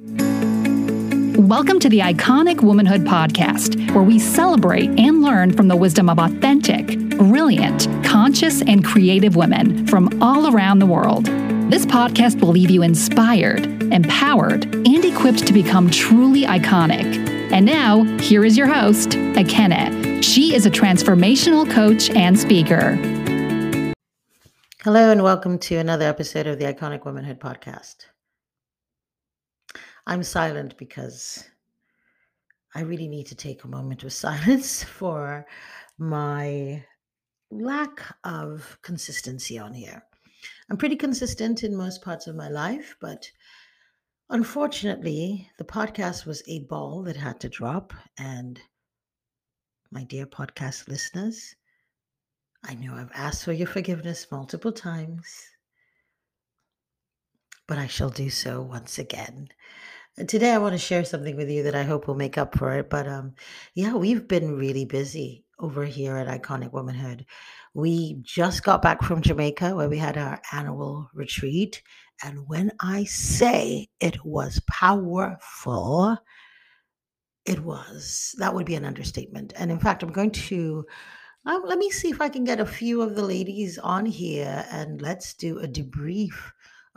Welcome to the Iconic Womanhood Podcast, where we celebrate and learn from the wisdom of authentic, brilliant, conscious, and creative women from all around the world. This podcast will leave you inspired, empowered, and equipped to become truly iconic. And now, here is your host, Ekene. She is a transformational coach and speaker. Hello, and welcome to another episode of the Iconic Womanhood Podcast. I'm silent because I really need to take a moment of silence for my lack of consistency on here. I'm pretty consistent in most parts of my life, but unfortunately, the podcast was a ball that had to drop. And my dear podcast listeners, I know I've asked for your forgiveness multiple times, but I shall do so once again today I want to share something with you that I hope will make up for it. But um, yeah, we've been really busy over here at Iconic Womanhood. We just got back from Jamaica where we had our annual retreat. And when I say it was powerful, it was. That would be an understatement. And in fact, I'm going to. Um, let me see if I can get a few of the ladies on here and let's do a debrief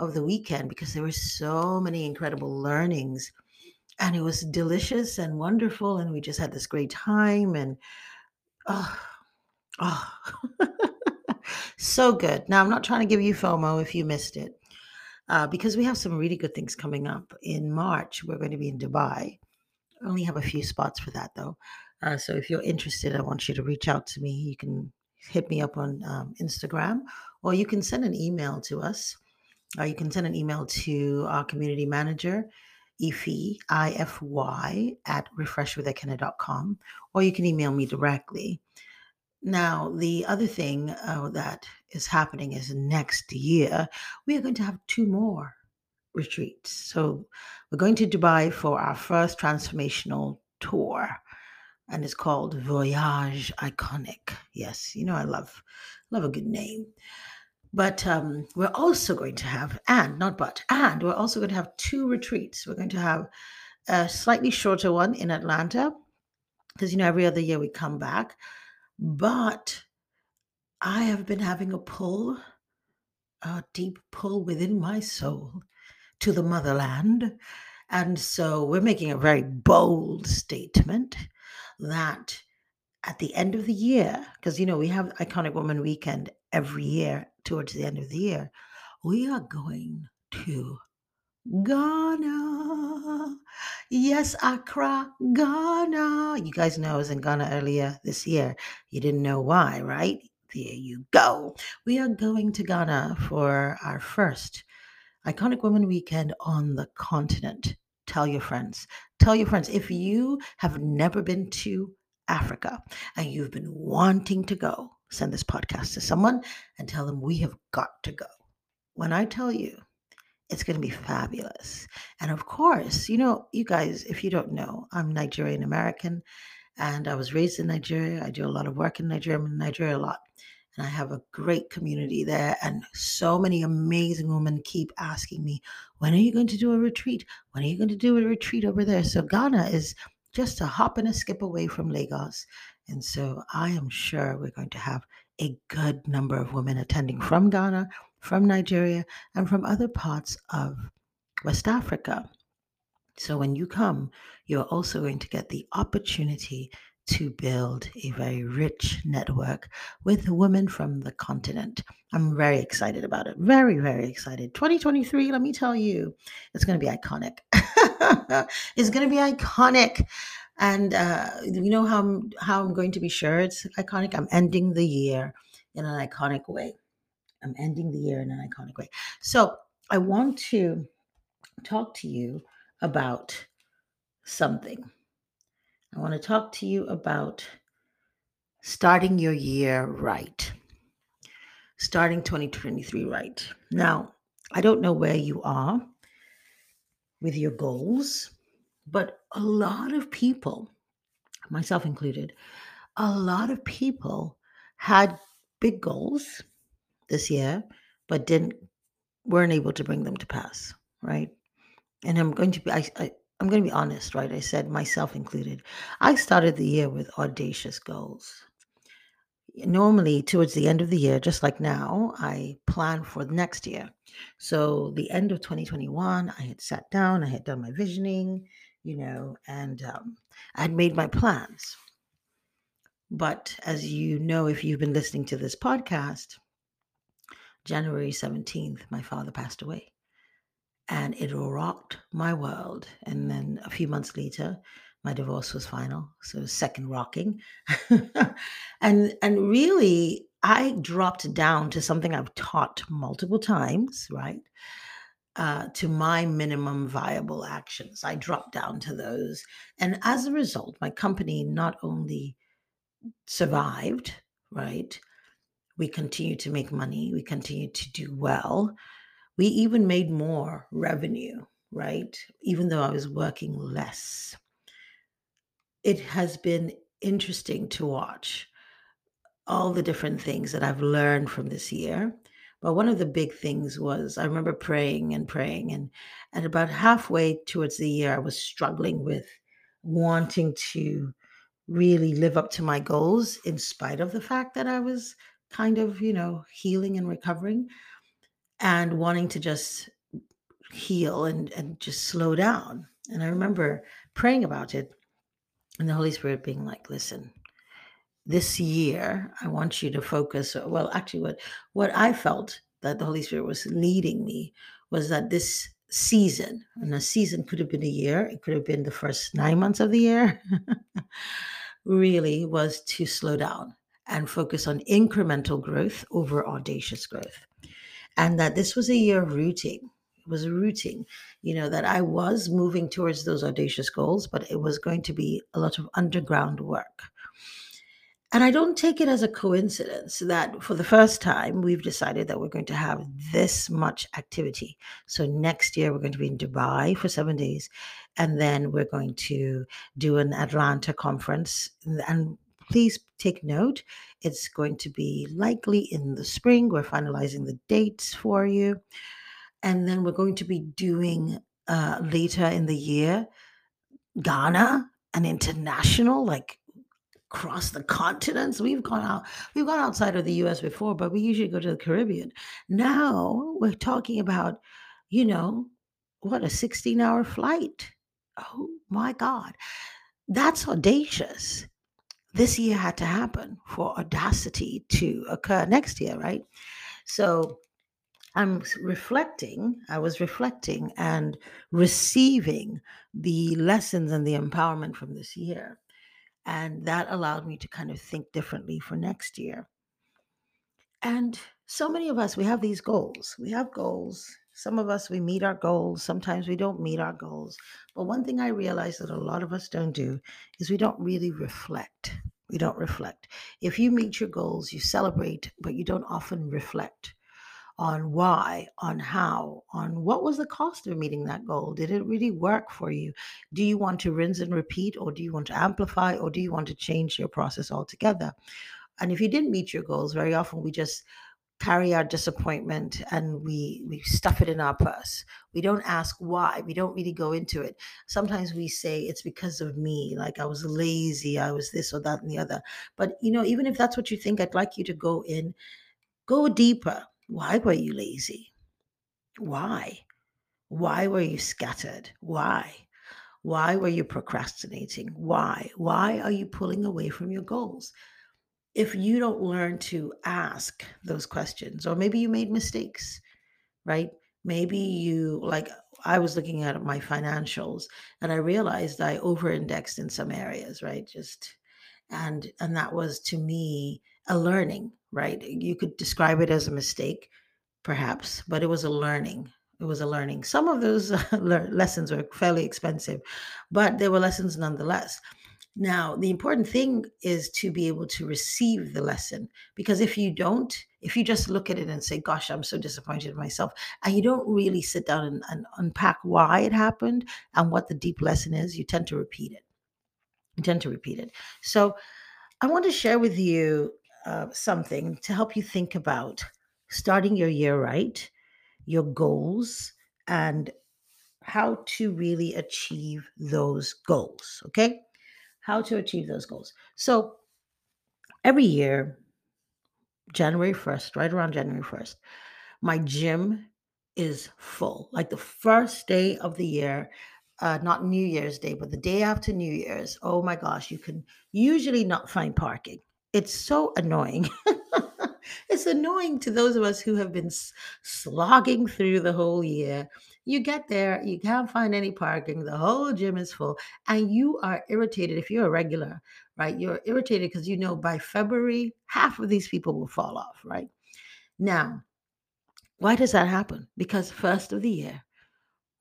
of the weekend because there were so many incredible learnings and it was delicious and wonderful and we just had this great time and oh, oh. so good. Now i'm not trying to give you fomo if you missed it uh, because we have some really good things coming up in march. We're going to be in dubai. I only have a few spots for that though uh, so if you're interested i want you to reach out to me. You can hit me up on um, instagram or you can send an email to us uh, you can send an email to our community manager, Ify, I-F-Y, at refreshwithekene.com, or you can email me directly. Now, the other thing uh, that is happening is next year, we are going to have two more retreats. So we're going to Dubai for our first transformational tour, and it's called Voyage Iconic. Yes, you know I love love a good name. But um, we're also going to have, and not but, and we're also going to have two retreats. We're going to have a slightly shorter one in Atlanta, because, you know, every other year we come back. But I have been having a pull, a deep pull within my soul to the motherland. And so we're making a very bold statement that at the end of the year, because you know we have Iconic Woman Weekend every year towards the end of the year, we are going to Ghana. Yes, Accra, Ghana. You guys know I was in Ghana earlier this year. You didn't know why, right? There you go. We are going to Ghana for our first Iconic Woman Weekend on the continent. Tell your friends. Tell your friends. If you have never been to Africa and you've been wanting to go, send this podcast to someone and tell them we have got to go. When I tell you, it's going to be fabulous. And of course, you know, you guys, if you don't know, I'm Nigerian American and I was raised in Nigeria. I do a lot of work in Nigeria. I'm in Nigeria a lot. And I have a great community there. And so many amazing women keep asking me, when are you going to do a retreat? When are you going to do a retreat over there? So Ghana is just a hop and a skip away from Lagos. And so I am sure we're going to have a good number of women attending from Ghana, from Nigeria, and from other parts of West Africa. So when you come, you're also going to get the opportunity to build a very rich network with women from the continent. I'm very excited about it. Very, very excited. 2023, let me tell you, it's going to be iconic. it's going to be iconic. And uh, you know how I'm, how I'm going to be sure it's iconic? I'm ending the year in an iconic way. I'm ending the year in an iconic way. So I want to talk to you about something. I want to talk to you about starting your year right, starting 2023 right. Now, I don't know where you are with your goals, but a lot of people, myself included, a lot of people had big goals this year, but didn't weren't able to bring them to pass, right? and I'm going to be, I, I, I'm going to be honest, right? I said myself included. I started the year with audacious goals. Normally, towards the end of the year, just like now, I plan for the next year. So, the end of 2021, I had sat down, I had done my visioning, you know, and um, I had made my plans. But as you know, if you've been listening to this podcast, January 17th, my father passed away and it rocked my world. And then a few months later, my divorce was final, so second rocking, and and really, I dropped down to something I've taught multiple times, right? Uh, to my minimum viable actions. I dropped down to those, and as a result, my company not only survived, right? We continue to make money. We continue to do well we even made more revenue, right? Even though I was working less. It has been interesting to watch all the different things that I've learned from this year. But one of the big things was I remember praying and praying, and, and about halfway towards the year, I was struggling with wanting to really live up to my goals in spite of the fact that I was kind of, you know, healing and recovering and wanting to just heal and, and just slow down. And I remember praying about it and the Holy Spirit being like, listen, this year I want you to focus. Well, actually, what what I felt that the Holy Spirit was leading me was that this season, and a season could have been a year, it could have been the first nine months of the year, really was to slow down and focus on incremental growth over audacious growth and that this was a year of rooting. It was a rooting, you know, that I was moving towards those audacious goals, but it was going to be a lot of underground work. And I don't take it as a coincidence that for the first time, we've decided that we're going to have this much activity. So next year, we're going to be in Dubai for seven days. And then we're going to do an Atlanta conference. And please take note. It's going to be likely in the spring. We're finalizing the dates for you. And then we're going to be doing uh, later in the year Ghana, an international, like across the continents. We've gone out, we've gone outside of the US before, but we usually go to the Caribbean. Now we're talking about, you know, what a 16 hour flight. Oh my God. That's audacious this year had to happen for audacity to occur next year, right? So I'm reflecting, I was reflecting and receiving the lessons and the empowerment from this year. And that allowed me to kind of think differently for next year. And so many of us, we have these goals. We have goals. Some of us, we meet our goals. Sometimes we don't meet our goals. But one thing I realize that a lot of us don't do is we don't really reflect. We don't reflect. If you meet your goals, you celebrate, but you don't often reflect on why, on how, on what was the cost of meeting that goal? Did it really work for you? Do you want to rinse and repeat, or do you want to amplify, or do you want to change your process altogether? And if you didn't meet your goals, very often we just carry our disappointment and we we stuff it in our purse we don't ask why we don't really go into it sometimes we say it's because of me like i was lazy i was this or that and the other but you know even if that's what you think i'd like you to go in go deeper why were you lazy? Why? Why were you scattered? Why? Why were you procrastinating? Why? Why are you pulling away from your goals? If you don't learn to ask those questions, or maybe you made mistakes, right? Maybe you, like, I was looking at my financials and I realized I over indexed in some areas, right? Just, and, and that was to me a learning, right? You could describe it as a mistake, perhaps, but it was a learning. It was a learning. Some of those lessons were fairly expensive, but they were lessons nonetheless. Now, the important thing is to be able to receive the lesson because if you don't, if you just look at it and say, Gosh, I'm so disappointed in myself, and you don't really sit down and, and unpack why it happened and what the deep lesson is, you tend to repeat it. You tend to repeat it. So, I want to share with you uh, something to help you think about starting your year right, your goals, and how to really achieve those goals. Okay. How to achieve those goals. So every year, January 1st, right around January 1st, my gym is full. Like the first day of the year, uh, not New Year's Day, but the day after New Year's, oh my gosh, you can usually not find parking. It's so annoying. it's annoying to those of us who have been slogging through the whole year. You get there, you can't find any parking, the whole gym is full, and you are irritated if you're a regular, right? You're irritated because you know by February, half of these people will fall off, right? Now, why does that happen? Because first of the year,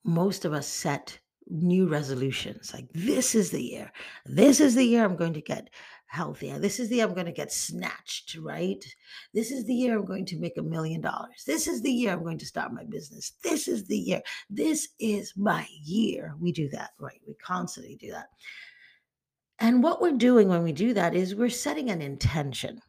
most of us set new resolutions like this is the year this is the year i'm going to get healthier this is the year i'm going to get snatched right? This is the year i'm going to make a million dollars. This is the year i'm going to start my business. This is the year. This is my year. We do that right? We constantly do that. And what we're doing when we do that is we're setting an intention.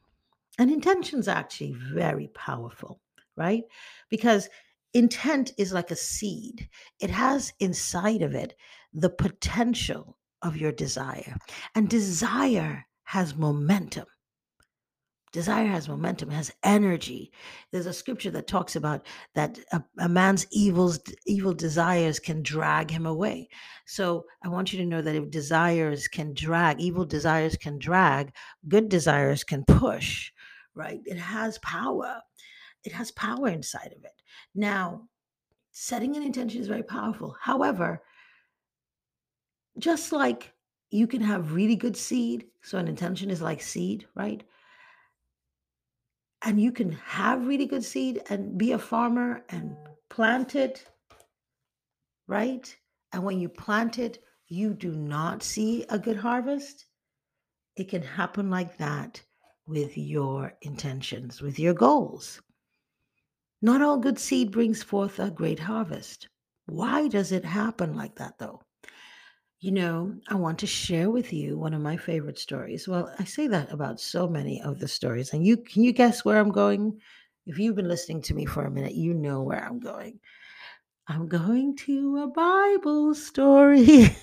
And intention is actually very powerful right? Because intent is like a seed, it has inside of it the potential of your desire. And desire has momentum. Desire has momentum, has energy. There's a scripture that talks about that a, a, man's evils, evil desires can drag him away. So I want you to know that if desires can drag, evil desires can drag, good desires can push, right? It has power. It has power inside of it. Now, setting an intention is very powerful. However, just like you can have really good seed, so an intention is like seed, right? And you can have really good seed and be a farmer and plant it, right? And when you plant it, you do not see a good harvest. It can happen like that with your intentions, with your goals. Not all good seed brings forth a great harvest. Why does it happen like that, though? You know, I want to share with you one of my favorite stories. Well, I say that about so many of the stories. And you can you guess where I'm going? If you've been listening to me for a minute, you know where I'm going. I'm going to a Bible story.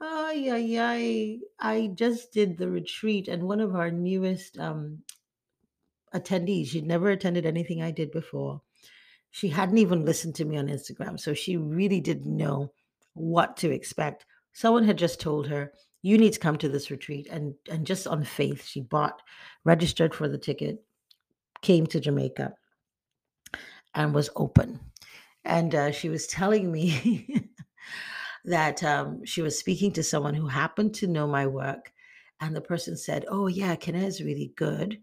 oh yeah, yeah. I just did the retreat, and one of our newest um, attendee. She'd never attended anything I did before. She hadn't even listened to me on Instagram. So she really didn't know what to expect. Someone had just told her, you need to come to this retreat. And, and just on faith, she bought, registered for the ticket, came to Jamaica, and was open. And uh, she was telling me that um, she was speaking to someone who happened to know my work. And the person said, Oh, yeah, Ekene is really good.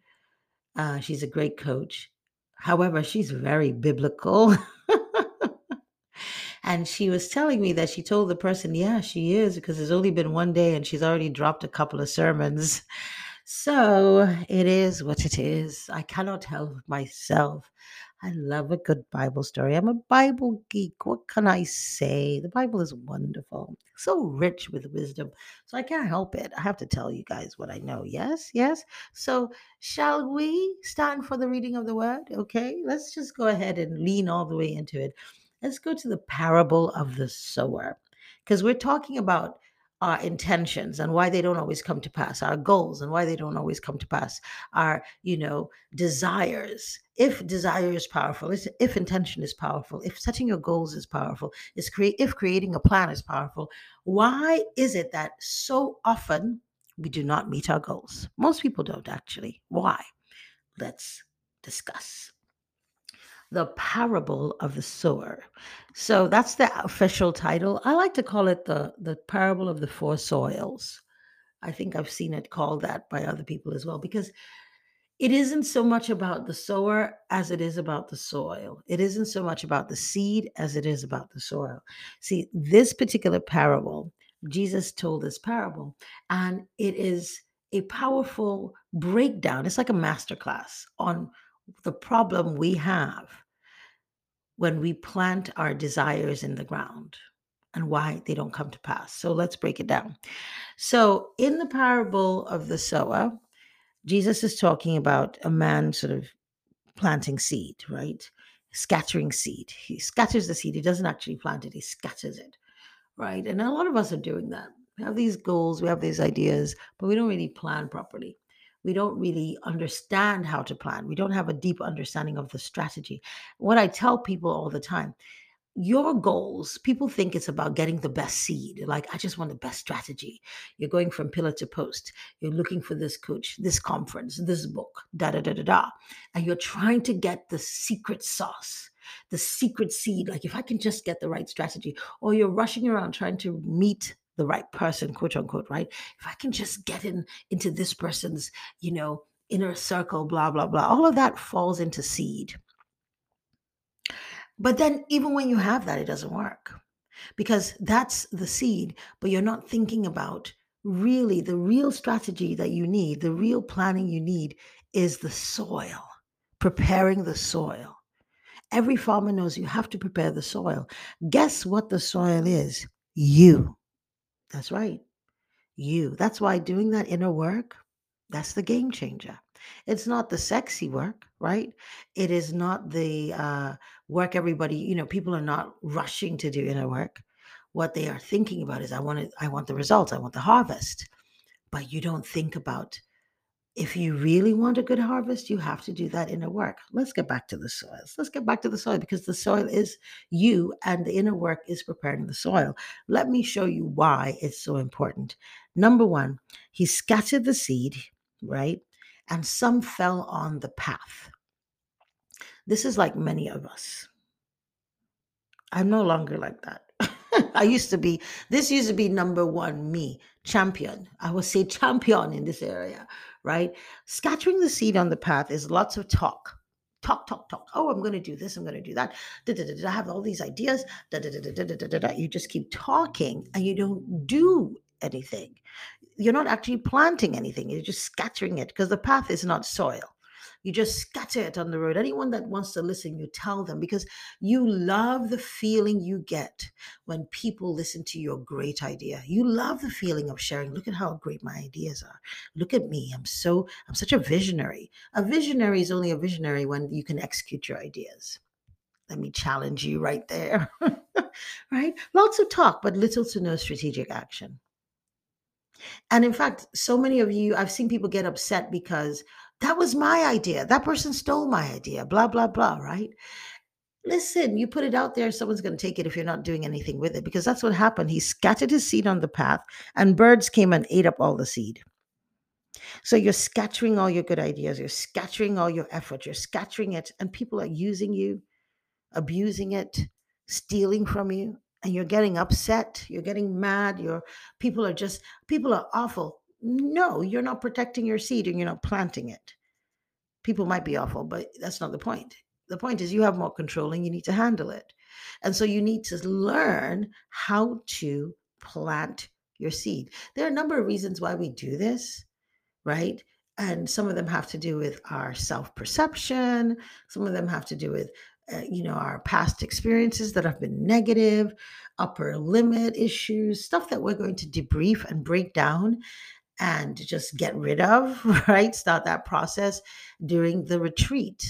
Uh, she's a great coach. However, she's very biblical. and she was telling me that she told the person, yeah, she is, because it's only been one day and she's already dropped a couple of sermons. So it is what it is. I cannot help myself. I love a good Bible story. I'm a Bible geek. What can I say? The Bible is wonderful, so rich with wisdom. So I can't help it. I have to tell you guys what I know. Yes, yes. So, shall we stand for the reading of the word? Okay, let's just go ahead and lean all the way into it. Let's go to the parable of the sower because we're talking about our intentions and why they don't always come to pass our goals and why they don't always come to pass our you know desires. If desire is powerful if intention is powerful if setting your goals is powerful is create if creating a plan is powerful why is it that so often we do not meet our goals? Most people don't actually. Why? Let's discuss the parable of the sower. So that's the official title. I like to call it the the parable of the four soils. I think I've seen it called that by other people as well because it isn't so much about the sower as it is about the soil. It isn't so much about the seed as it is about the soil. See, this particular parable, Jesus told this parable, and it is a powerful breakdown. It's like a masterclass on the problem we have when we plant our desires in the ground and why they don't come to pass. So let's break it down. So, in the parable of the sower, Jesus is talking about a man sort of planting seed, right? scattering seed. He scatters the seed. He doesn't actually plant it, he scatters it. Right. And a lot of us are doing that. We have these goals, we have these ideas, but we don't really plan properly. We don't really understand how to plan. We don't have a deep understanding of the strategy. What I tell people all the time your goals, people think it's about getting the best seed. Like, I just want the best strategy. You're going from pillar to post. You're looking for this coach, this conference, this book, da da da da da. And you're trying to get the secret sauce, the secret seed. Like, if I can just get the right strategy, or you're rushing around trying to meet the right person, quote unquote, right? If I can just get in into this person's, you know, inner circle, blah, blah, blah. All of that falls into seed. But then, even when you have that, it doesn't work because that's the seed, but you're not thinking about really the real strategy that you need, the real planning you need is the soil, preparing the soil. Every farmer knows you have to prepare the soil. Guess what the soil is? You. That's right. You. That's why doing that inner work, that's the game changer. It's not the sexy work, right? It is not the uh, work everybody, you know, people are not rushing to do inner work. What they are thinking about is I want it, I want the results, I want the harvest. But you don't think about if you really want a good harvest, you have to do that inner work. Let's get back to the soils. Let's get back to the soil because the soil is you and the inner work is preparing the soil. Let me show you why it's so important. Number one, he scattered the seed, right? and some fell on the path. This is like many of us. I'm no longer like that. I used to be, this used to be number one, me, champion. I would say champion in this area, right? Scattering the seed on the path is lots of talk. Talk, talk, talk. Oh, I'm going to do this. I'm going to do that. Da, da, da, I have all these ideas. You just keep talking and you don't do anything you're not actually planting anything you're just scattering it because the path is not soil you just scatter it on the road. Anyone that wants to listen you tell them because you love the feeling you get when people listen to your great idea. You love the feeling of sharing. Look at how great my ideas are. Look at me. I'm so i'm such a visionary. A visionary is only a visionary when you can execute your ideas. Let me challenge you right there right? Lots of talk but little to no strategic action. And in fact, so many of you, I've seen people get upset because that was my idea. That person stole my idea, blah, blah, blah, right? Listen, you put it out there, someone's going to take it if you're not doing anything with it, because that's what happened. He scattered his seed on the path, and birds came and ate up all the seed. So you're scattering all your good ideas, you're scattering all your effort, you're scattering it, and people are using you, abusing it, stealing from you, and you're getting upset, you're getting mad, your people are just people are awful. No, you're not protecting your seed and you're not planting it. People might be awful, but that's not the point. The point is you have more control and you need to handle it. And so you need to learn how to plant your seed. There are a number of reasons why we do this, right? And some of them have to do with our self perception. Some of them have to do with uh, you know, our past experiences that have been negative, upper limit issues, stuff that we're going to debrief and break down and just get rid of, right? Start that process during the retreat.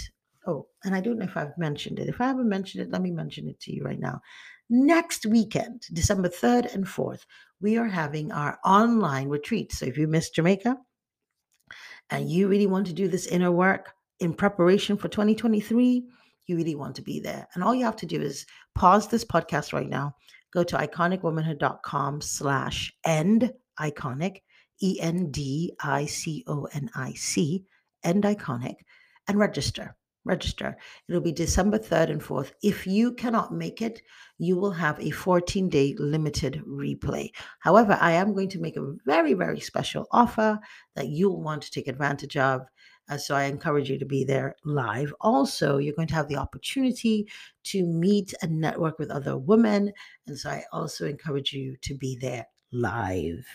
Oh, and I don't know if I've mentioned it. If I haven't mentioned it, let me mention it to you right now. Next weekend, December 3rd and 4th, we are having our online retreat. So if you missed Jamaica and you really want to do this inner work in preparation for 2023, you really want to be there. And all you have to do is pause this podcast right now, go to iconicwomanhood.com slash end iconic, E N D I C O N I C, end iconic, and register. Register. It'll be December 3rd and 4th. If you cannot make it, you will have a 14 day limited replay. However, I am going to make a very, very special offer that you'll want to take advantage of. Uh, so I encourage you to be there live. Also, you're going to have the opportunity to meet and network with other women. And so I also encourage you to be there live.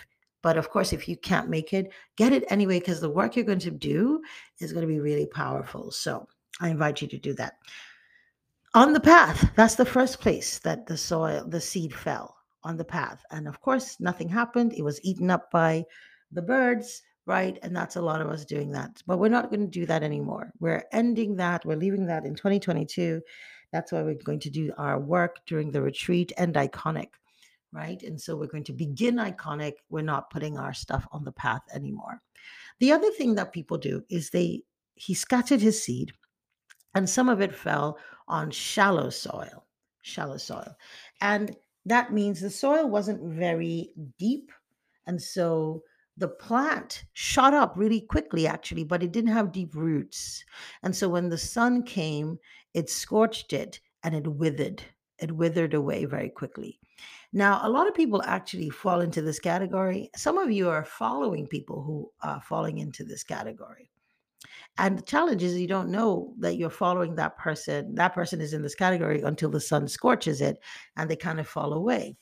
But of course, if you can't make it, get it anyway, because the work you're going to do is going to be really powerful. So I invite you to do that. On the path, that's the first place that the soil, the seed fell on the path. And of course, nothing happened. It was eaten up by the birds right? And that's a lot of us doing that. But we're not going to do that anymore. We're ending that. We're leaving that in 2022. That's why we're going to do our work during the retreat and iconic, right? And so we're going to begin iconic. We're not putting our stuff on the path anymore. The other thing that people do is they he scattered his seed and some of it fell on shallow soil, shallow soil. And that means the soil wasn't very deep. And so the plant shot up really quickly, actually, but it didn't have deep roots. And so when the sun came, it scorched it and it withered. It withered away very quickly. Now, a lot of people actually fall into this category. Some of you are following people who are falling into this category. And the challenge is you don't know that you're following that person. That person is in this category until the sun scorches it and they kind of fall away.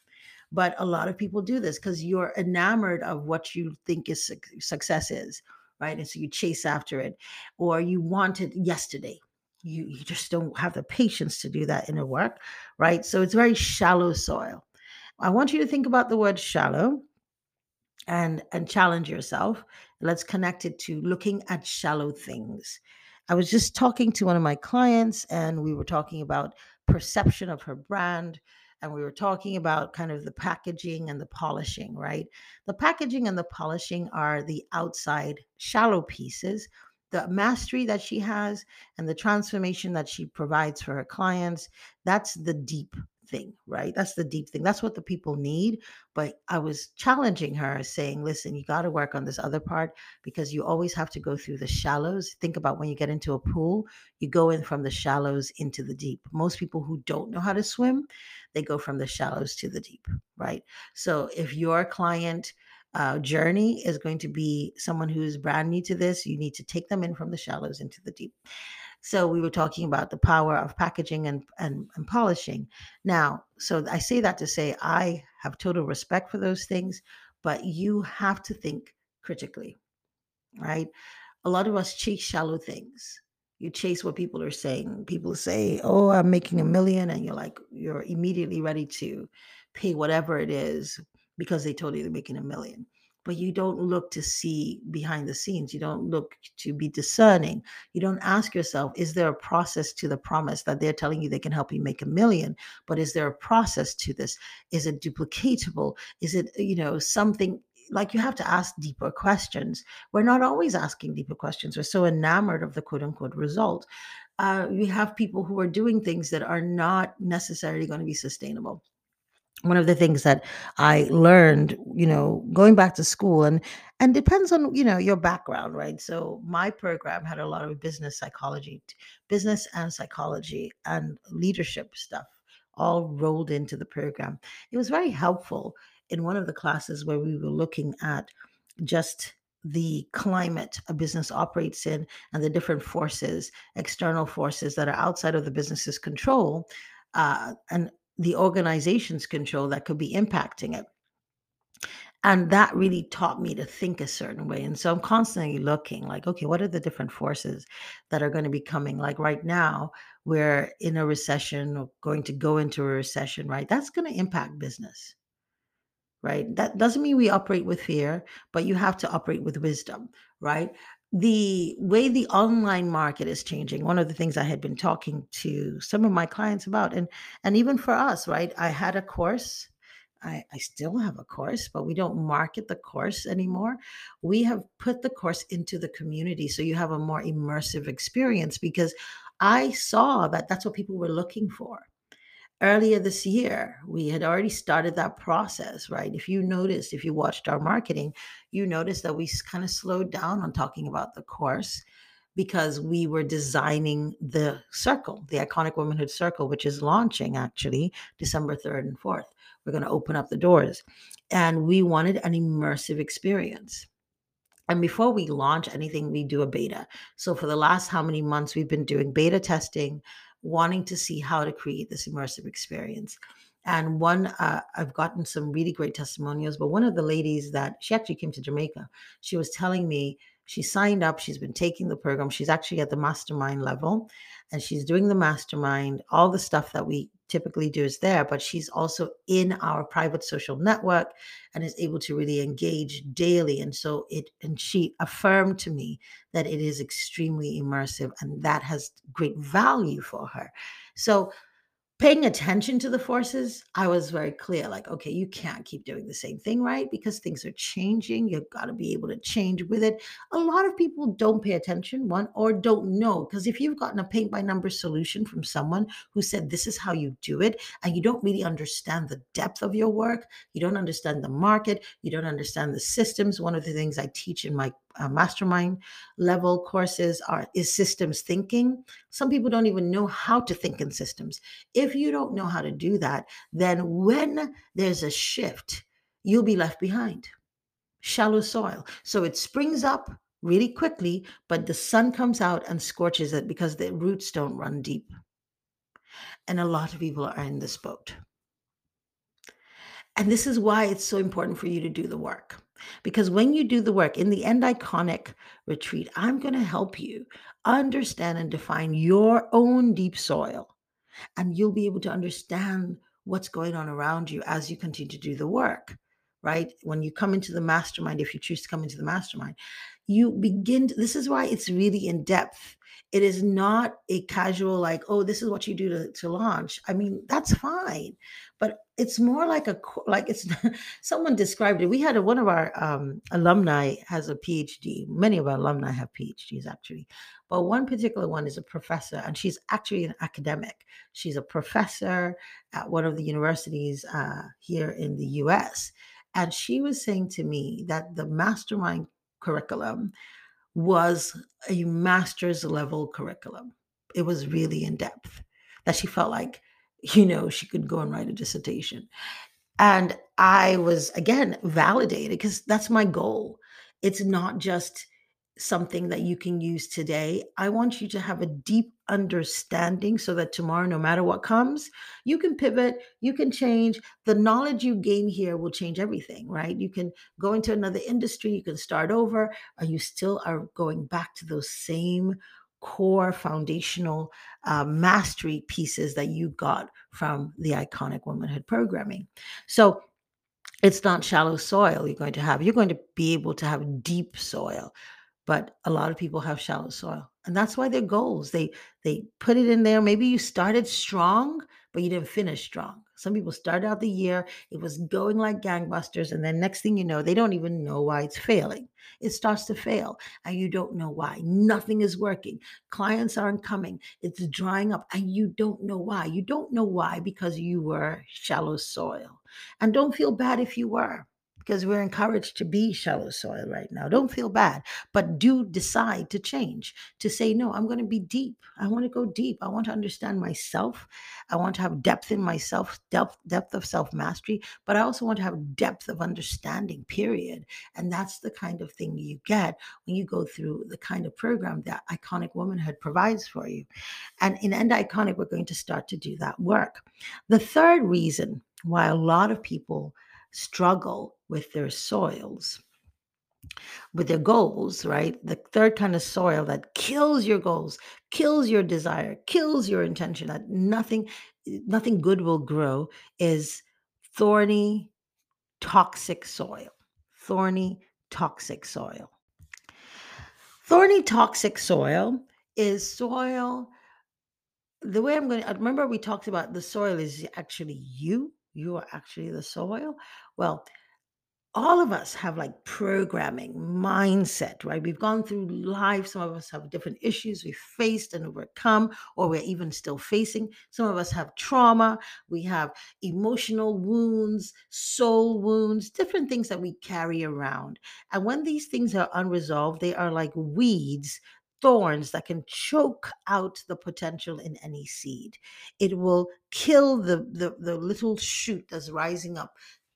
But a lot of people do this because you're enamored of what you think is success is, right? And so you chase after it, or you want it yesterday. You, you just don't have the patience to do that inner work, right? So it's very shallow soil. I want you to think about the word shallow and and challenge yourself. Let's connect it to looking at shallow things. I was just talking to one of my clients and we were talking about perception of her brand and we were talking about kind of the packaging and the polishing right? The packaging and the polishing are the outside shallow pieces the mastery that she has and the transformation that she provides for her clients. That's the deep thing, right? That's the deep thing. That's what the people need. But I was challenging her, saying, listen, you got to work on this other part because you always have to go through the shallows. Think about when you get into a pool, you go in from the shallows into the deep. Most people who don't know how to swim, they go from the shallows to the deep, right? So if your client, uh, journey is going to be someone who's brand new to this, you need to take them in from the shallows into the deep. So we were talking about the power of packaging and, and, and polishing. Now, so I say that to say I have total respect for those things, but you have to think critically, right? A lot of us chase shallow things. You chase what people are saying. People say, "Oh, I'm making a million," and you're like, you're immediately ready to pay whatever it is because they told you they're making a million but you don't look to see behind the scenes. You don't look to be discerning. You don't ask yourself, is there a process to the promise that they're telling you they can help you make a million? But is there a process to this? Is it duplicatable? Is it, you know, something like you have to ask deeper questions. We're not always asking deeper questions. We're so enamored of the quote unquote result. Uh, we have people who are doing things that are not necessarily going to be sustainable one of the things that I learned, you know, going back to school and and depends on, you know, your background, right? So my program had a lot of business psychology, business and psychology and leadership stuff all rolled into the program. It was very helpful in one of the classes where we were looking at just the climate a business operates in and the different forces, external forces that are outside of the business's control. Uh, and the organization's control that could be impacting it. And that really taught me to think a certain way. And so I'm constantly looking like, okay, what are the different forces that are going to be coming? Like right now, we're in a recession or going to go into a recession, right? That's going to impact business right? That doesn't mean we operate with fear, but you have to operate with wisdom, right? The way the online market is changing one of the things i had been talking to some of my clients about and and even for us right? I had a course. I, I still have a course, but we don't market the course anymore. We have put the course into the community so you have a more immersive experience because I saw that that's what people were looking for earlier this year we had already started that process right? If you noticed if you watched our marketing you noticed that we kind of slowed down on talking about the course because we were designing the circle the iconic womanhood circle which is launching actually december 3rd and 4th we're going to open up the doors. And we wanted an immersive experience. And before we launch anything, we do a beta. So for the last how many months, we've been doing beta testing wanting to see how to create this immersive experience. And one, uh, I've gotten some really great testimonials, but one of the ladies that she actually came to Jamaica, she was telling me she signed up, she's been taking the program, she's actually at the mastermind level, and she's doing the mastermind, all the stuff that we typically do is there, but she's also in our private social network and is able to really engage daily. And so it, and she affirmed to me that it is extremely immersive and that has great value for her. So paying attention to the forces, I was very clear like, okay, you can't keep doing the same thing, right? Because things are changing. You've got to be able to change with it. A lot of people don't pay attention, one, or don't know. Because if you've gotten a paint by numbers solution from someone who said, this is how you do it, and you don't really understand the depth of your work, you don't understand the market, you don't understand the systems. One of the things I teach in my uh, mastermind level courses are is systems thinking. Some people don't even know how to think in systems. If you don't know how to do that then when there's a shift you'll be left behind. Shallow soil. So it springs up really quickly but the sun comes out and scorches it because the roots don't run deep. And a lot of people are in this boat. And this is why it's so important for you to do the work because when you do the work in the end iconic retreat, I'm going to help you understand and define your own deep soil. And you'll be able to understand what's going on around you as you continue to do the work, right? When you come into the mastermind, if you choose to come into the mastermind, you begin, to, this is why it's really in depth. It is not a casual, like, oh, this is what you do to, to launch. I mean, that's fine. But it's more like a like it's someone described it we had a, one of our um, alumni has a phd many of our alumni have phds actually but one particular one is a professor and she's actually an academic she's a professor at one of the universities uh, here in the us and she was saying to me that the mastermind curriculum was a master's level curriculum it was really in depth that she felt like you know, she could go and write a dissertation. And I was, again, validated because that's my goal. It's not just something that you can use today. I want you to have a deep understanding so that tomorrow, no matter what comes, you can pivot, you can change. The knowledge you gain here will change everything, right? You can go into another industry, you can start over, or you still are going back to those same core foundational uh, mastery pieces that you got from the iconic womanhood programming. So it's not shallow soil you're going to have. You're going to be able to have deep soil, but a lot of people have shallow soil. And that's why their goals. They they put it in there. Maybe you started strong, but you didn't finish strong. Some people start out the year, it was going like gangbusters, and then next thing you know, they don't even know why it's failing. It starts to fail, and you don't know why. Nothing is working. Clients aren't coming. It's drying up, and you don't know why. You don't know why because you were shallow soil. And don't feel bad if you were because we're encouraged to be shallow soil right now. Don't feel bad, but do decide to change, to say, no, I'm going to be deep. I want to go deep. I want to understand myself. I want to have depth in myself, depth, depth of self mastery, but I also want to have depth of understanding, period. And that's the kind of thing you get when you go through the kind of program that Iconic Womanhood provides for you. And in End Iconic, we're going to start to do that work. The third reason why a lot of people struggle with their soils, with their goals, right? The third kind of soil that kills your goals, kills your desire, kills your intention, that nothing, nothing good will grow is thorny, toxic soil. Thorny, toxic soil. Thorny, toxic soil is soil. The way I'm going to remember, we talked about the soil is actually you you are actually the soil. Well, all of us have like programming, mindset, right? We've gone through life. Some of us have different issues we've faced and overcome, or we're even still facing. Some of us have trauma. We have emotional wounds, soul wounds, different things that we carry around. And when these things are unresolved, they are like weeds thorns that can choke out the potential in any seed. It will kill the, the, the little shoot that's rising up,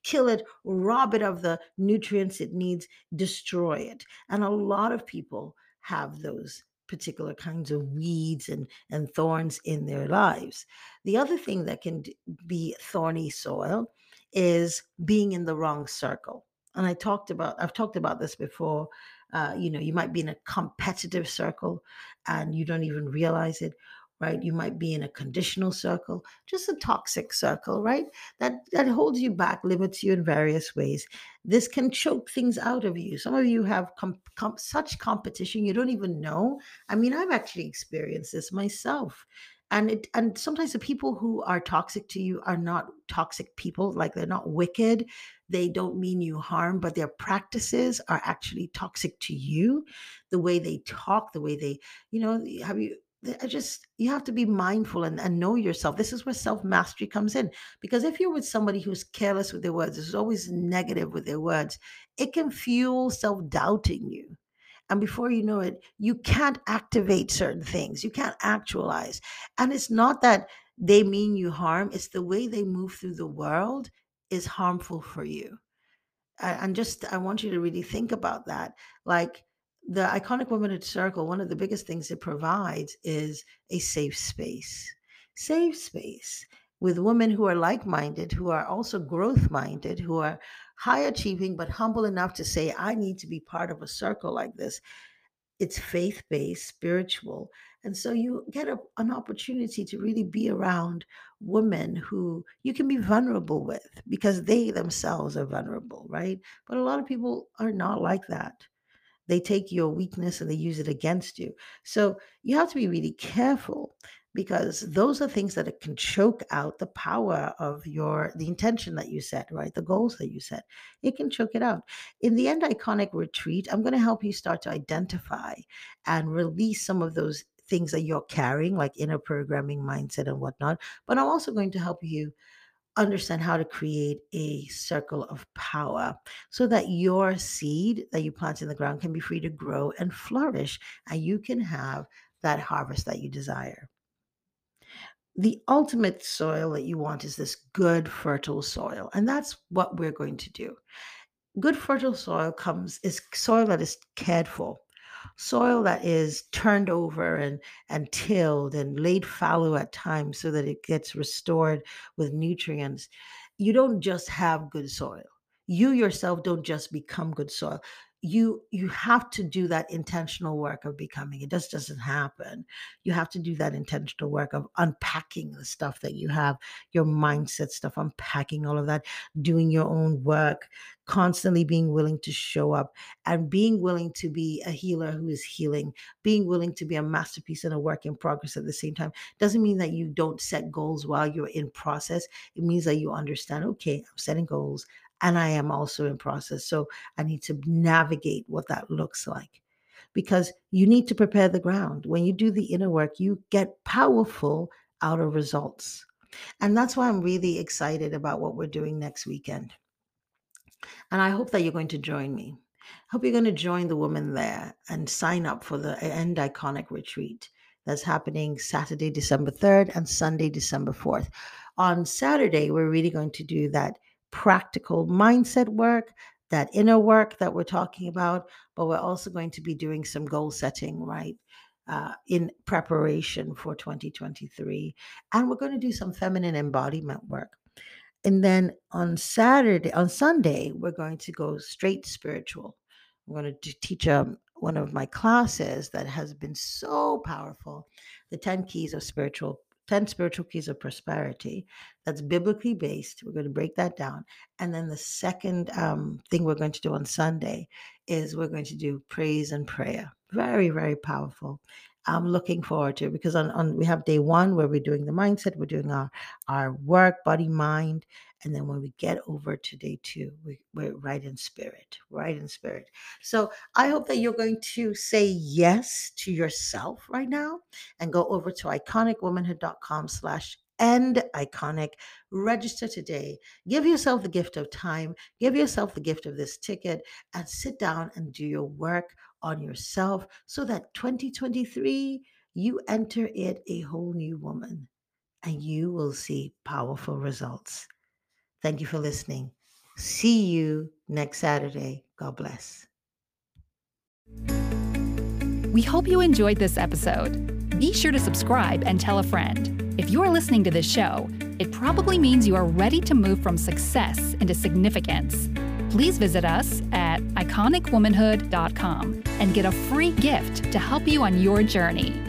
kill it, rob it of the nutrients it needs, destroy it. And a lot of people have those particular kinds of weeds and, and thorns in their lives. The other thing that can be thorny soil is being in the wrong circle. And I talked about, I've talked about this before uh, you know, you might be in a competitive circle and you don't even realize it. Right? You might be in a conditional circle, just a toxic circle, right? That that holds you back, limits you in various ways. This can choke things out of you. Some of you have com- com- such competition you don't even know. I mean, I've actually experienced this myself. And it and sometimes the people who are toxic to you are not toxic people, like they're not wicked. They don't mean you harm, but their practices are actually toxic to you. The way they talk, the way they, you know, have you I just you have to be mindful and, and know yourself. This is where self-mastery comes in. Because if you're with somebody who's careless with their words, is always negative with their words, it can fuel self doubting you. And before you know it, you can't activate certain things. You can't actualize. And it's not that they mean you harm, it's the way they move through the world is harmful for you. And just, I want you to really think about that. Like, the iconic womanhood circle one of the biggest things it provides is a safe space safe space with women who are like-minded who are also growth-minded who are high achieving but humble enough to say i need to be part of a circle like this. It's faith-based spiritual and so you get a, an opportunity to really be around women who you can be vulnerable with because they themselves are vulnerable right? But a lot of people are not like that they take your weakness and they use it against you. So you have to be really careful because those are things that can choke out the power of your the intention that you set right? The goals that you set. It can choke it out. In the end iconic retreat i'm going to help you start to identify and release some of those things that you're carrying like inner programming mindset and whatnot but i'm also going to help you understand how to create a circle of power so that your seed that you plant in the ground can be free to grow and flourish and you can have that harvest that you desire. The ultimate soil that you want is this good, fertile soil. And that's what we're going to do. Good, fertile soil comes, is soil that is cared for soil that is turned over and and tilled and laid fallow at times so that it gets restored with nutrients you don't just have good soil. You yourself don't just become good soil you you have to do that intentional work of becoming it just doesn't happen. You have to do that intentional work of unpacking the stuff that you have your mindset stuff unpacking all of that doing your own work constantly being willing to show up and being willing to be a healer who is healing being willing to be a masterpiece and a work in progress at the same time. Doesn't mean that you don't set goals while you're in process. It means that you understand okay i'm setting goals and I am also in process. So I need to navigate what that looks like because you need to prepare the ground. When you do the inner work, you get powerful outer results. And that's why I'm really excited about what we're doing next weekend. And I hope that you're going to join me. I hope you're going to join the woman there and sign up for the End Iconic Retreat that's happening Saturday, December 3rd and Sunday, December 4th. On Saturday, we're really going to do that practical mindset work, that inner work that we're talking about, but we're also going to be doing some goal setting, right? Uh, in preparation for 2023. And we're going to do some feminine embodiment work. And then on Saturday, on Sunday, we're going to go straight spiritual. I'm going to teach um, one of my classes that has been so powerful the 10 keys of spiritual 10 spiritual keys of prosperity that's biblically based we're going to break that down and then the second um, thing we're going to do on sunday is we're going to do praise and prayer. Very very powerful i'm looking forward to because on, on we have day one where we're doing the mindset we're doing our our work body mind and then when we get over to day two, we, we're right in spirit, right in spirit. So I hope that you're going to say yes to yourself right now and go over to iconicwomanhood.com slash end iconic register today give yourself the gift of time give yourself the gift of this ticket and sit down and do your work on yourself so that 2023 you enter it a whole new woman and you will see powerful results Thank you for listening. See you next Saturday. God bless. We hope you enjoyed this episode. Be sure to subscribe and tell a friend. If you are listening to this show, it probably means you are ready to move from success into significance. Please visit us at iconicwomanhood.com and get a free gift to help you on your journey.